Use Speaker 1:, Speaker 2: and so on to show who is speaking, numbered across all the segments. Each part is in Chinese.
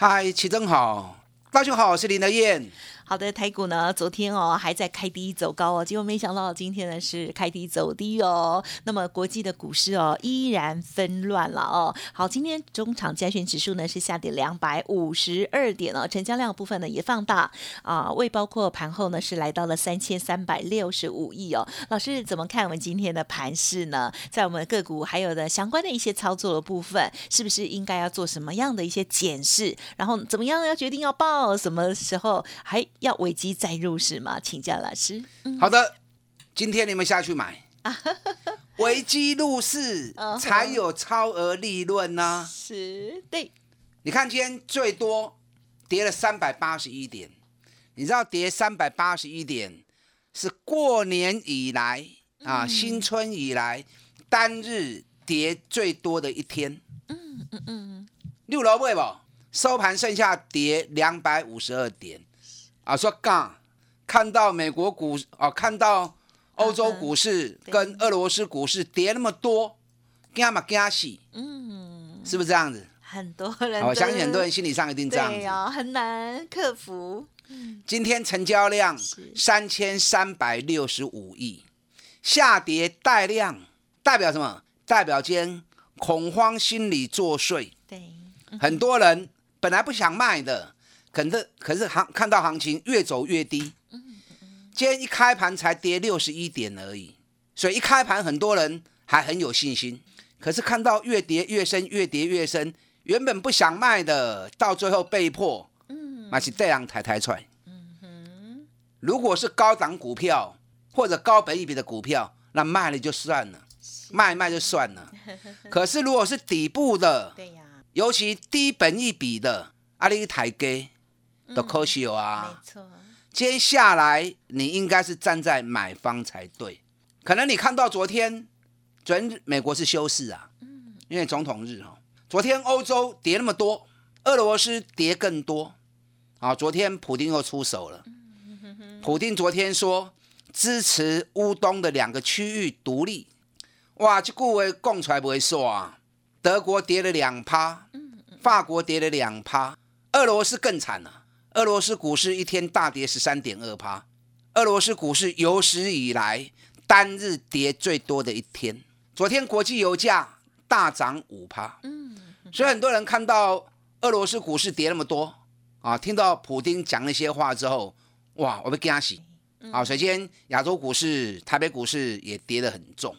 Speaker 1: 嗨，齐正好，大家好，我是林德燕。
Speaker 2: 好的，台股呢，昨天哦还在开低走高哦，结果没想到今天呢是开低走低哦。那么国际的股市哦依然纷乱了哦。好，今天中场加权指数呢是下跌两百五十二点哦，成交量部分呢也放大啊，未包括盘后呢是来到了三千三百六十五亿哦。老师怎么看我们今天的盘势呢？在我们个股还有的相关的一些操作的部分，是不是应该要做什么样的一些检视？然后怎么样要决定要报？什么时候还？要危机再入市吗？请教老师。
Speaker 1: 好的，今天你们下去买，危机入市才有超额利润呢。
Speaker 2: 是，对。
Speaker 1: 你看今天最多跌了三百八十一点，你知道跌三百八十一点是过年以来啊，新春以来单日跌最多的一天。嗯嗯嗯。六楼位不？收盘剩下跌两百五十二点。啊，说杠，看到美国股哦，看到欧洲股市跟俄罗斯股市跌那么多，惊嘛惊死，嗯，是不是这样子？
Speaker 2: 很多人，
Speaker 1: 我相信很多人心理上一定这样
Speaker 2: 子，很难克服。
Speaker 1: 今天成交量三千三百六十五亿，下跌带量，代表什么？代表今天恐慌心理作祟，
Speaker 2: 对，
Speaker 1: 很多人本来不想卖的。可是可是行看到行情越走越低，今天一开盘才跌六十一点而已，所以一开盘很多人还很有信心。可是看到越跌越深，越跌越深，原本不想卖的，到最后被迫，嗯，那是这样抬抬出来。如果是高档股票或者高本一笔的股票，那卖了就算了，卖卖就算了。可是如果是底部的，
Speaker 2: 对呀，
Speaker 1: 尤其低本一笔的，阿里台给。都可惜
Speaker 2: 啊！没错，
Speaker 1: 接下来你应该是站在买方才对。可能你看到昨天，昨天美国是休市啊，嗯，因为总统日哈。昨天欧洲跌那么多，俄罗斯跌更多，啊，昨天普京又出手了。普京昨天说支持乌东的两个区域独立，哇，这句话讲出来不会说啊。德国跌了两趴，法国跌了两趴，俄罗斯更惨了。俄罗斯股市一天大跌十三点二趴，俄罗斯股市有史以来单日跌最多的一天。昨天国际油价大涨五趴，嗯，所以很多人看到俄罗斯股市跌那么多啊，听到普京讲那些话之后，哇，我被惊喜啊！首先，亚洲股市、台北股市也跌得很重。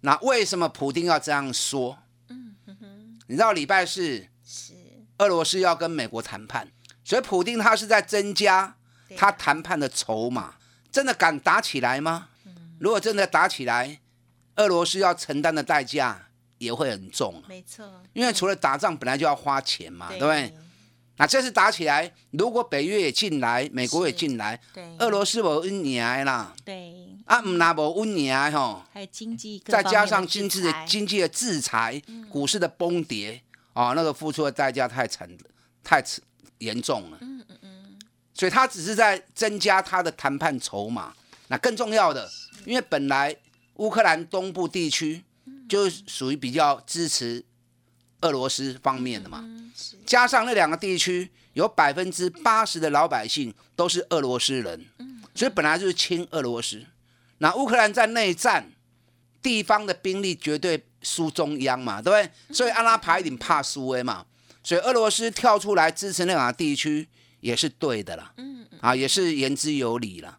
Speaker 1: 那为什么普京要这样说？嗯哼，你知道礼拜四是俄罗斯要跟美国谈判。所以，普京他是在增加他谈判的筹码，真的敢打起来吗？如果真的打起来，俄罗斯要承担的代价也会很重。
Speaker 2: 没错，
Speaker 1: 因为除了打仗，本来就要花钱嘛，对不对？那这次打起来，如果北约也进来，美国也进来，俄罗斯无温年啦，
Speaker 2: 对，
Speaker 1: 啊，唔那无温年
Speaker 2: 吼，还有经济，
Speaker 1: 再加上经济的经济的制裁，股市的崩跌，啊，那个付出的代价太惨，太惨。严重了，嗯嗯嗯，所以他只是在增加他的谈判筹码。那更重要的，因为本来乌克兰东部地区就属于比较支持俄罗斯方面的嘛，加上那两个地区有百分之八十的老百姓都是俄罗斯人，所以本来就是亲俄罗斯。那乌克兰在内战，地方的兵力绝对输中央嘛，对不对？所以阿拉帕一定怕输诶嘛。所以俄罗斯跳出来支持那两个地区也是对的啦，嗯，啊，也是言之有理了，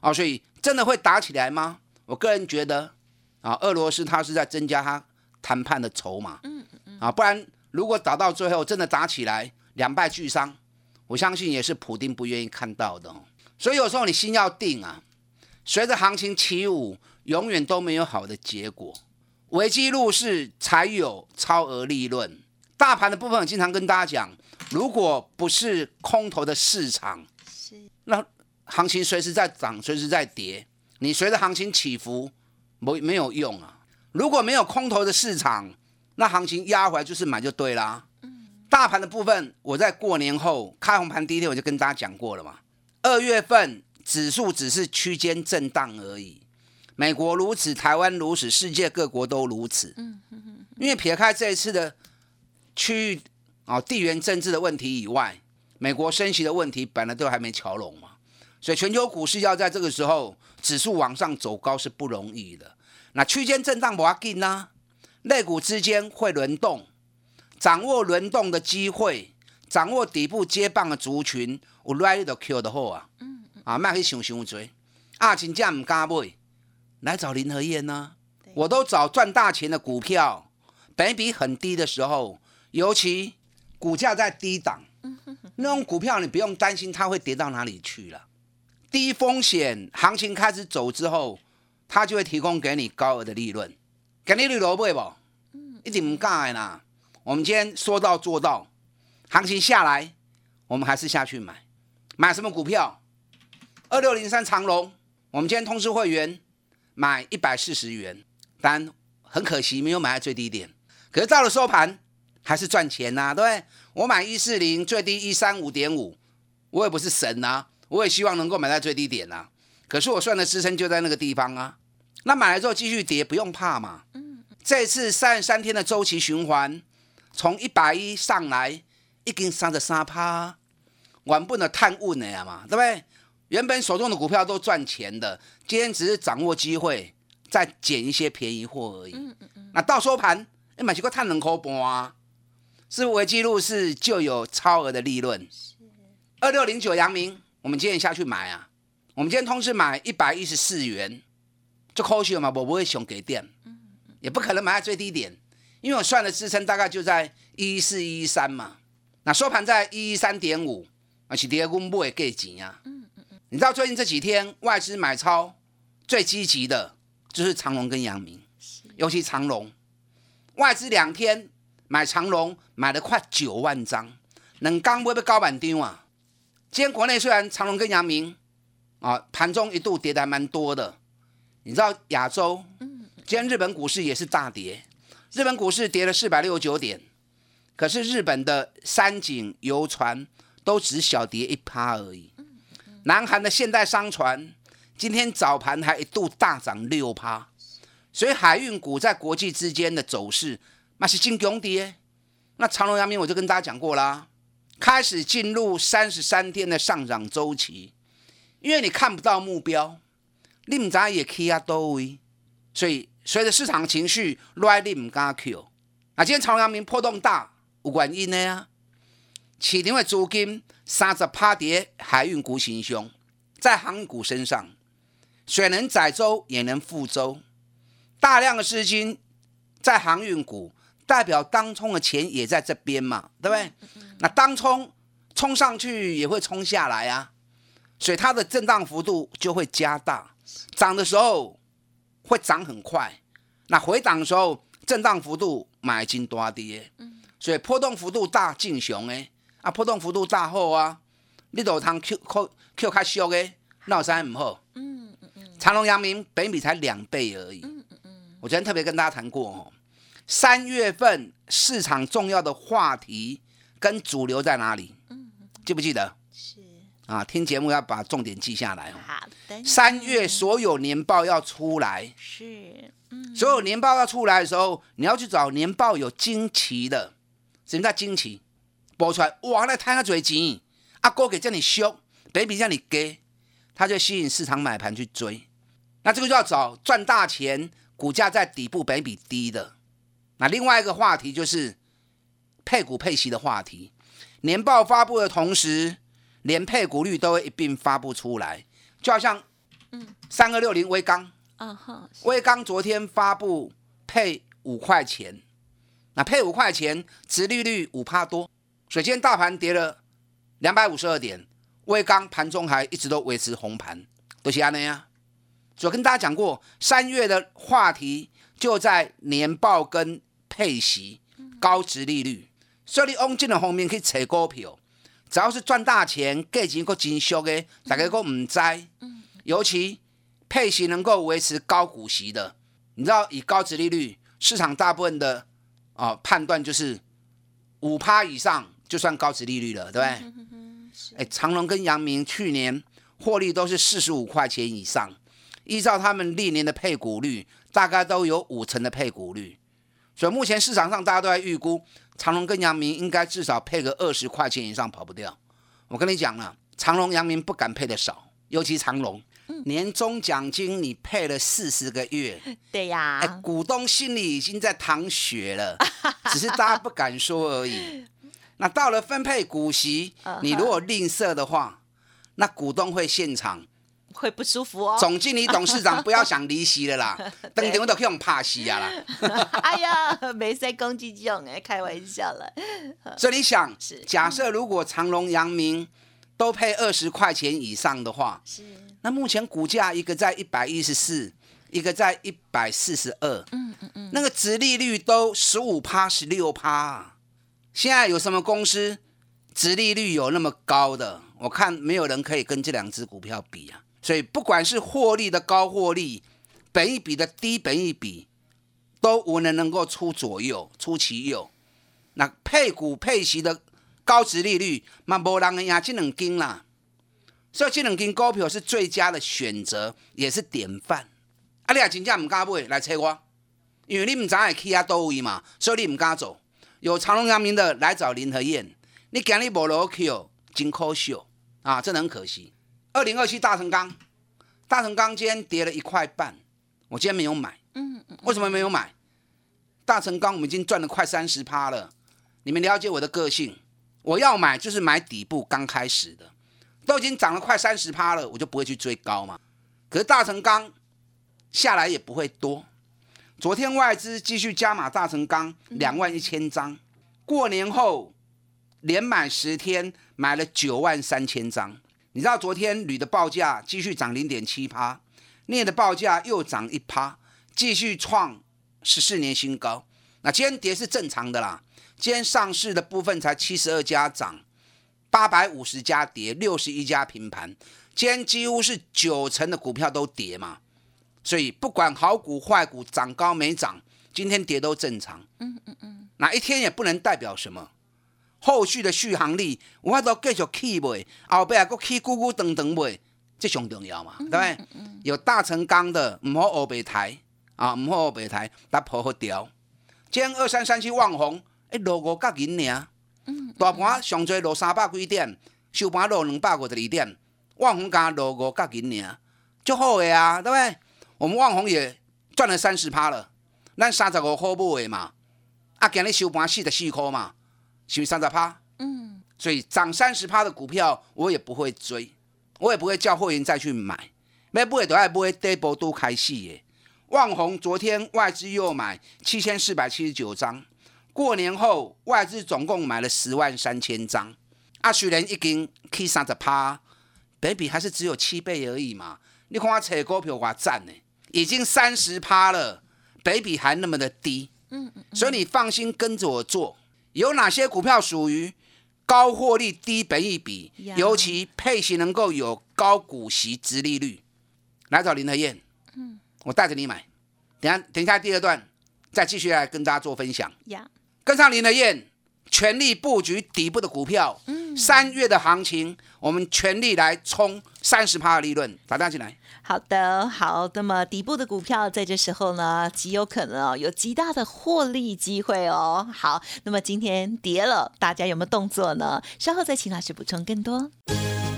Speaker 1: 啊，所以真的会打起来吗？我个人觉得，啊，俄罗斯他是在增加他谈判的筹码，嗯嗯啊，不然如果打到最后真的打起来，两败俱伤，我相信也是普丁不愿意看到的。所以有时候你心要定啊，随着行情起舞，永远都没有好的结果，危机入市才有超额利润。大盘的部分，我经常跟大家讲，如果不是空头的市场，
Speaker 2: 是
Speaker 1: 那行情随时在涨，随时在跌，你随着行情起伏，没没有用啊。如果没有空头的市场，那行情压回来就是买就对啦。大盘的部分，我在过年后开红盘第一天我就跟大家讲过了嘛。二月份指数只是区间震荡而已，美国如此，台湾如此，世界各国都如此。因为撇开这一次的区域啊地缘政治的问题以外，美国升息的问题本来都还没瞧拢嘛，所以全球股市要在这个时候指数往上走高是不容易的。那区间震荡不要紧呐，类股之间会轮动，掌握轮动的机会，掌握底部接棒的族群，有 right 的 Q 的好啊，啊，卖去想想追，啊，真正唔敢买，来找林和燕呐、我都找赚大钱的股票，本比很低的时候，尤其股价在低档，那种股票你不用担心它会跌到哪里去了。低风险，行情开始走之后，它就会提供给你高额的利润。给你绿萝卜不？一定唔敢的啦。我们今天说到做到，行情下来，我们还是下去买。买什么股票？二六零三长隆，我们今天通知会员买一百四十元，但很可惜没有买在最低点。可是到了收盘，还是赚钱呐、对不对？我买一四零，最低一三五点五，我也不是神呐、我也希望能够买在最低点呐、可是我算的支撑就在那个地方啊。那买了之后继续跌，不用怕嘛。这次三十三天的周期循环，从一百一上来，已经三十三趴，原本的探问的呀嘛，对不对？原本手中的股票都赚钱的，今天只是掌握机会，再捡一些便宜货而已。嗯嗯嗯那到收盘，哎，买几个探能口半啊，是不是。维基路是。就有超额的利润。二六零九阳明，我们今天下去买啊，我们今天通知买一百一十四元，就可惜了嘛，我不会熊给店，也不可能买在最低点，因为我算的支撑大概就在一四一三嘛，那收盘在一一三点五，而且跌股不会给钱啊。嗯嗯嗯你知道最近这几天外资买超最积极的就是长隆跟阳明，尤其长隆，外资两天买长隆买了快九万张，能刚不会被高板丢啊？今天国内虽然长隆跟阳明啊盘中一度跌的还蛮多的，你知道亚洲，今天日本股市也是大跌，日本股市跌了四百六十九点，可是日本的山景游船都只小跌一趴而已。南韩的现代商船今天早盘还一度大涨六趴，所以海运股在国际之间的走势那是进攻跌。那长隆、阳明我就跟大家讲过啦，开始进入三十三天的上涨周期，因为你看不到目标，你唔知也 K 啊多位，所以随着市场情绪来你唔敢 Q。啊，今天长隆、阳明波动大，有原因的啊。市场的资金三十趴跌海运股行凶，在航运股身上，水能载舟也能覆舟，大量的资金在航运股，代表当冲的钱也在这边嘛，对不对？那当冲冲上去也会冲下来啊，所以它的震荡幅度就会加大，涨的时候会涨很快，那回档的时候震荡幅度买进多跌，所以波动幅度大进熊诶。啊，波动幅度大后啊，你都有通 Q Q Q 较俗诶，那有啥唔好？嗯嗯嗯。长隆、阳明北米才两倍而已。嗯嗯嗯。我昨天特别跟大家谈过哦，三月份市场重要的话题跟主流在哪里？嗯记不记得？
Speaker 2: 是
Speaker 1: 啊，听节目要把重点记下来哦。
Speaker 2: 好的，
Speaker 1: 三月所有年报要出来，
Speaker 2: 是嗯
Speaker 1: 所有年报要出来的时候，你要去找年报有惊奇的，什么叫惊奇？播出来，哇，那摊下嘴钱，阿哥给叫你凶，北比叫你给，他就吸引市场买盘去追。那这个就要找赚大钱，股价在底部北比低的。那另外一个话题就是配股配息的话题。年报发布的同时，连配股率都会一并发布出来，就好像三二六零微钢，
Speaker 2: 啊哈，
Speaker 1: 威刚昨天发布配五块钱，那配五块钱，殖利率五帕多，所以今天大盘跌了两百五十二点，微刚盘中还一直都维持红盘，都是安内啊。我跟大家讲过，三月的话题就在年报跟配息、高值利率，所以你往这个方面去找股票，只要是赚大钱、价钱够真俗的，大家都唔知。尤其配息能够维持高股息的，你知道以高值利率，市场大部分的啊判断就是五趴以上就算高值利率了，对不对？哎，长隆跟阳明去年获利都是四十五块钱以上，依照他们历年的配股率，大概都有五成的配股率，所以目前市场上大家都在预估长隆跟阳明应该至少配个二十块钱以上跑不掉。我跟你讲了，长隆、阳明不敢配的少，尤其长隆。年终奖金你配了四十个月，
Speaker 2: 对呀，
Speaker 1: 股东心里已经在淌血了，只是大家不敢说而已。那到了分配股息，你如果吝啬的话，那股东会现场
Speaker 2: 会不舒服哦。
Speaker 1: 总经理、董事长不要想离席了啦，等等我都可以用怕死啊
Speaker 2: 啦。哎呀，没在攻击这种哎，开玩笑了。
Speaker 1: 所以你想，假设如果长隆、阳明都配二十块钱以上的话，是。那目前股价一个在一百一十四，一个在一百四十二，嗯嗯嗯，那个殖利率都十五趴、十六趴。现在有什么公司殖利率有那么高的？我看没有人可以跟这两只股票比啊。所以不管是获利的高获利，本一比的低本一比，都无人能够出左右、出其右。那配股配息的高殖利率，嘛无人赢这两斤啦。所以这两根股票是最佳的选择，也是典范。啊，你也真正唔敢买来找我，因为你唔知会去啊倒位嘛，所以你唔敢走。有长隆、阳明的来找林和燕，你今日无落去哦，真可惜啊，真的很可惜。二零二七大成钢，大成钢今天跌了一块半，我今天没有买。嗯嗯。为什么没有买？大成钢我们已经赚了快三十趴了。你们了解我的个性，我要买就是买底部刚开始的。都已经涨了快三十趴了，我就不会去追高嘛。可是大成钢下来也不会多。昨天外资继续加码大成钢两万一千张，过年后连买十天买了九万三千张。你知道昨天铝的报价继续涨零点七趴，镍的报价又涨一趴，继续创十四年新高。那今天跌是正常的啦，今天上市的部分才七十二家涨。八百五十家跌，六十一家平盘，今天几乎是九成的股票都跌嘛，所以不管好股坏股涨高没涨，今天跌都正常。嗯嗯嗯，哪一天也不能代表什么，后续的续航力，有法都继续起卖，后壁还起咕咕等等卖，这上重要嘛，对不对？有大成钢的，唔好欧北台啊，唔好欧北台，搭破好掉。今天二三三七旺红，一，落五角银尔。大盘上最落三百几点，收盘落两百五十二点，万红加落五角银尔，足好诶啊，对不对？我们万红也赚了三十趴了，咱三十五块买诶嘛，啊，今日收盘四十四块嘛，是不是三十趴？嗯，所以涨三十趴的股票，我也不会追，我也不会叫会员再去买，买不会都爱不会跌波都开戏耶。万红昨天外资又买七千四百七十九张。过年后，外资总共买了十万三千张，阿许人已经去三十趴，北比还是只有七倍而已嘛？你看我扯股票我赞呢，已经三十趴了，北比还那么的低，嗯嗯，所以你放心跟着我做。有哪些股票属于高获利、低本益比，尤其配息能够有高股息、直利率？来找林和燕，嗯，我带着你买。等下，等一下，第二段再继续来跟大家做分享。跟上林德燕，全力布局底部的股票。嗯，三月的行情，我们全力来冲三十趴的利润，打单进来。
Speaker 2: 好的，好。那么底部的股票在这时候呢，极有可能哦，有极大的获利机会哦。好，那么今天跌了，大家有没有动作呢？稍后再请老师补充更多。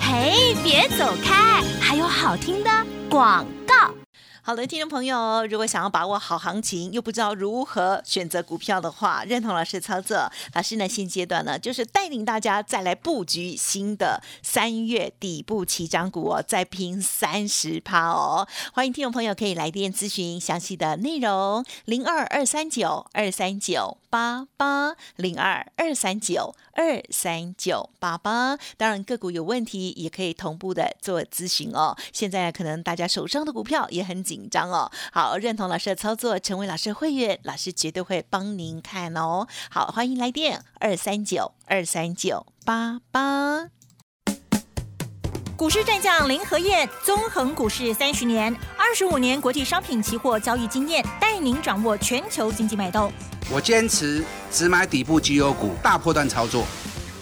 Speaker 2: 嘿，别走开，还有好听的广告。好的，听众朋友，如果想要把握好行情，又不知道如何选择股票的话，认同老师操作，老师呢现阶段呢就是带领大家再来布局新的三月底部起涨股哦，再拼三十趴哦。欢迎听众朋友可以来电咨询详细的内容，零二二三九二三九八八零二二三九二三九八八。当然个股有问题也可以同步的做咨询哦。现在可能大家手上的股票也很。紧张哦。好，认同老师的操作，成为老师会员，老师绝对会帮您看哦。好，欢迎来电二三九二三九八八。
Speaker 3: 股市战将林和燕，纵横股市三十年，二十五年国际商品期货交易经验，带您掌握全球经济脉动。
Speaker 1: 我坚持只买底部绩优股，大波段操作。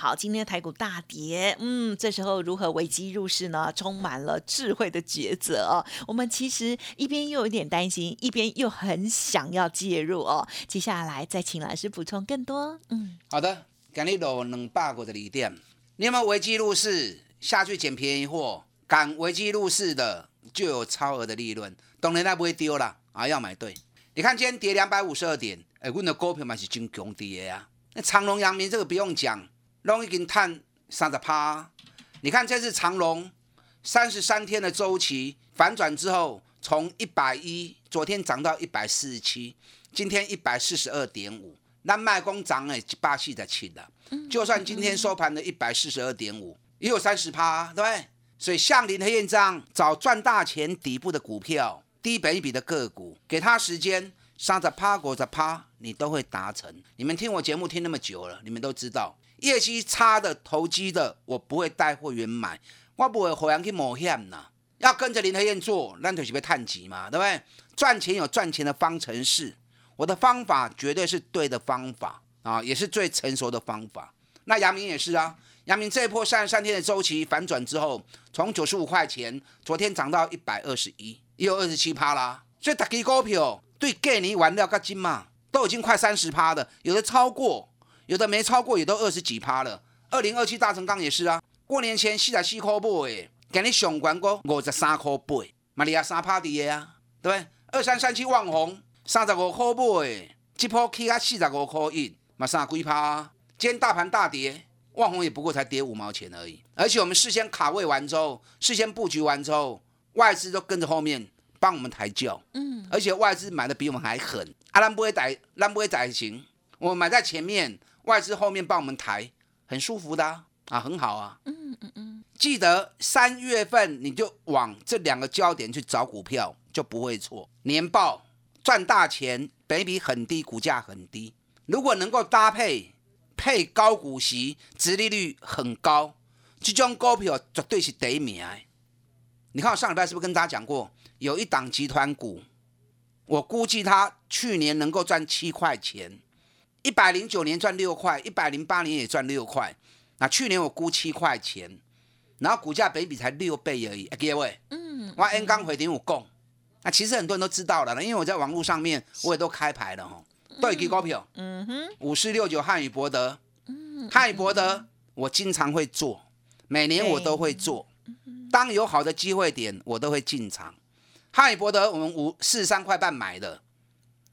Speaker 2: 好，今天台股大跌，嗯，这时候如何危机入市呢？充满了智慧的抉择哦。我们其实一边又有点担心，一边又很想要介入哦。接下来再请老师补充更多。嗯，
Speaker 1: 好的，今日落两百五十二点，你有没有危机入市下去捡便宜货？敢危机入市的就有超额的利润，当然那不会丢了啊，要买对。你看今天跌两百五十二点，哎，我们的股票嘛是真强跌啊。那长隆、阳明这个不用讲。拢已经探三十趴，你看这次长龙三十三天的周期反转之后，从一百一昨天涨到一百四十七，今天一百四十二点五，那卖工涨诶八系在起的，就算今天收盘的一百四十二点五，也有三十趴，对不？所以向林和燕这样找赚大钱底部的股票，低本一笔的个股，给他时间三十趴、五十趴，你都会达成。你们听我节目听那么久了，你们都知道。业绩差的投机的，我不会带货员买，我不会火阳去冒险呐。要跟着林和燕做，那就是被探级嘛，对不对？赚钱有赚钱的方程式，我的方法绝对是对的方法啊，也是最成熟的方法。那阳明也是啊，阳明这一波三十三天的周期反转之后，从九十五块钱，昨天涨到一百二十一，也有二十七趴啦。所以大家股票对给你玩料个金嘛，都已经快三十趴的，有的超过。有的没超过也都二十几趴了。二零二七大成钢也是啊，过年前四十四块八诶，给你上关过五十三块八，马里亚三趴的啊，对不对？二三三七万红三十五块八诶，这波起啊四十五块一，嘛三几趴。今天大盘大跌，万红也不过才跌五毛钱而已。而且我们事先卡位完之后，事先布局完之后，外资都跟着后面帮我们抬轿。嗯，而且外资买的比我们还狠，阿兰不会逮，兰不会宰行，我们买在前面。外资后面帮我们抬，很舒服的啊，很好啊。嗯嗯嗯。记得三月份你就往这两个焦点去找股票，就不会错。年报赚大钱，本比很低，股价很低。如果能够搭配配高股息，殖利率很高，这种股票绝对是第一名。你看我上礼拜是不是跟大家讲过，有一档集团股，我估计它去年能够赚七块钱。一百零九年赚六块，一百零八年也赚六块。那去年我估七块钱，然后股价北比才六倍而已。各位，嗯，我 N 刚回点五共。那其实很多人都知道了，因为我在网络上面我也都开牌了哈，对给股票，嗯哼，五四六九汉语博德，嗯，汉语博德我经常会做，每年我都会做，当有好的机会点我都会进场。汉语博德我们五四十三块半买的，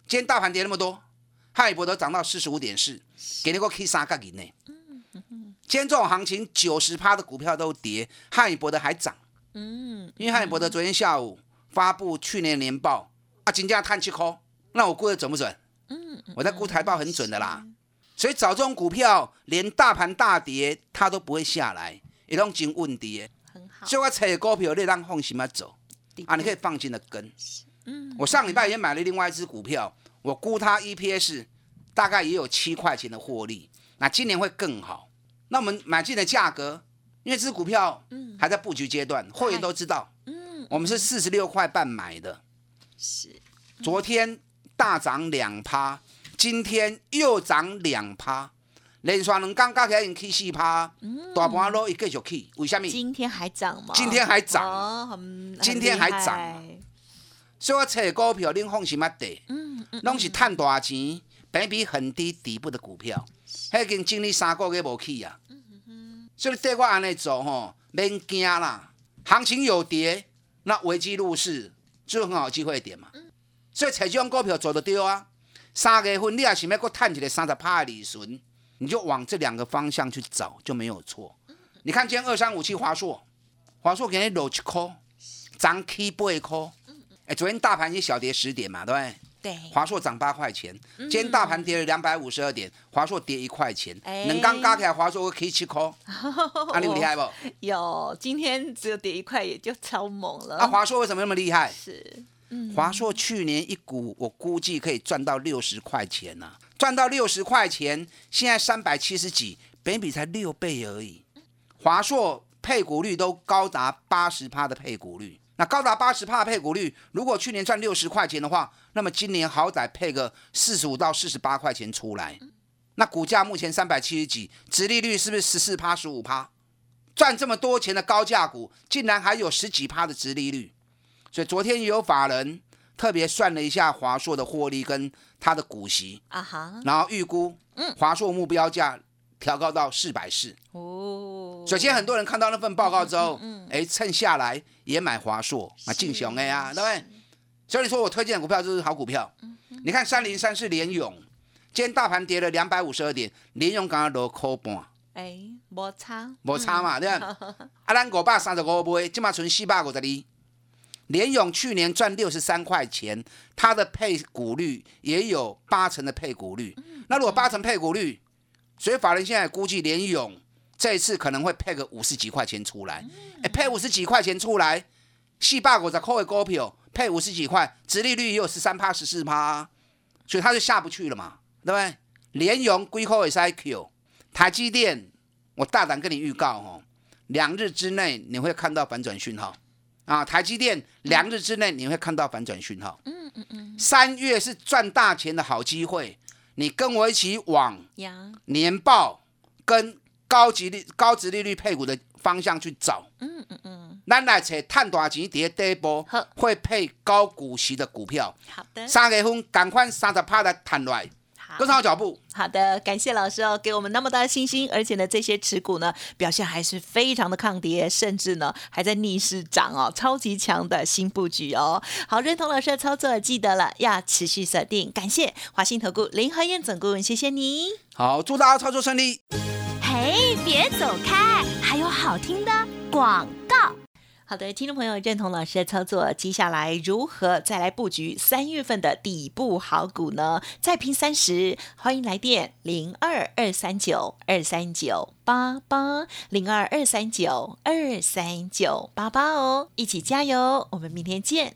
Speaker 1: 今天大盘跌那么多。汉语博德涨到四十五点四，给你个 K 三角以内。今天这种行情，九十趴的股票都跌，汉语博德还涨。嗯，因为汉语博德昨天下午发布去年年报，啊，金价探七颗，那我估的准不准？嗯，我在估财报很准的啦。所以找这种股票，连大盘大跌它都不会下来，也拢真稳跌。很好。所以我找股票，你让放心嘛走，啊，你可以放心的跟。嗯，我上礼拜也买了另外一只股票。我估它 EPS 大概也有七块钱的获利，那今年会更好。那我们买进的价格，因为这支股票还在布局阶段，会员都知道，嗯，我们是四十六块半买的，是，昨天大涨两趴，今天又涨两趴，连续两刚加起来已经起四趴，大盘落伊继续起，为什么？
Speaker 2: 今天还涨吗？
Speaker 1: 今天还涨。
Speaker 2: 哦，
Speaker 1: 今天还涨所以我找股票，恁放心啊地，
Speaker 2: 嗯嗯，
Speaker 1: 拢是赚大钱，本比很低底部的股票，迄已经经历三个月无去啊。所以你对我安尼做吼，免惊啦。行情有跌，那危机入市就很好机会点嘛。所以找这种股票做得对啊。三月份你也想要搁探一个三十趴的利润，你就往这两个方向去找就没有错。你看今天二三五七华硕，华硕给你六七块，涨起八块。哎，昨天大盘也小跌十点嘛，对不对？
Speaker 2: 对，
Speaker 1: 华硕涨八块钱，今天大盘跌了两百五十二点，华硕跌一块钱，
Speaker 2: 哎
Speaker 1: 能刚加起来华硕可以吃空，啊，你有厉害不？
Speaker 2: 有今天只有跌一块，也就超猛了。
Speaker 1: 那，华硕为什么那么厉害？
Speaker 2: 是，嗯，
Speaker 1: 华硕去年一股我估计可以赚到六十块钱呐、赚到六十块钱，现在三百七十几，本比才六倍而已。华硕配股率都高达八十趴的配股率，那高达八十帕的配股率，如果去年赚六十块钱的话，那么今年好歹配个四十五到四十八块钱出来，那股价目前三百七十几，殖利率是不是十四趴十五趴？赚这么多钱的高价股，竟然还有十几趴的殖利率，所以昨天也有法人特别算了一下华硕的获利跟它的股息，
Speaker 2: 啊哈，
Speaker 1: 然后预估，嗯华硕目标价调高到四百四。
Speaker 2: 哦，
Speaker 1: 首先，很多人看到那份报告之后，哎，趁下来也买华硕啊，进雄 A 啊，对不对？所以你说我推荐的股票就是好股票。你看三零三是联勇，今天大盘跌了两百五十二点，联勇刚刚落扣半，
Speaker 2: 哎，摩擦，
Speaker 1: 无差嘛，对吧？啊，咱五百三十五买，今嘛存四百五十二。联勇去年赚六十三块钱，它的配股率也有八成的配股率。那如果八成配股率，所以法人现在估计联勇这一次可能会配个五十几块钱出来。哎、配五十几块钱出来，四百五十块的股票配五十几块，殖利率也有十三趴、十四趴，所以它就下不去了嘛，对不对？联勇归扣也是 IQ，台积电，我大胆跟你预告哦，两日之内你会看到反转讯号啊！台积电两日之内你会看到反转讯号。嗯嗯嗯。三月是赚大钱的好机会，你跟我一起往，年报跟高级利高值利率配股的方向去找。
Speaker 2: 嗯嗯嗯，
Speaker 1: 咱来找探大钱跌第一波会配高股息的股票，
Speaker 2: 好的，
Speaker 1: 三月份赶快三十趴来探来，
Speaker 2: 好
Speaker 1: 跟上脚步。
Speaker 2: 好的，感谢老师哦，给我们那么大的信心，而且呢，这些持股呢表现还是非常的抗跌，甚至呢还在逆势涨哦，超级强的新布局哦。好，认同老师的操作，记得了要持续锁定。感谢华信投顾林和燕总顾问，谢谢你。
Speaker 1: 好，祝大家操作顺利。
Speaker 3: 嘿，别走开，还有好听的广告。
Speaker 2: 好的，听众朋友认同老师的操作，接下来如何再来布局三月份的底部好股呢？再拼三十，欢迎来电零二二三九二三九八八零二二三九二三九八八哦，一起加油！我们明天见。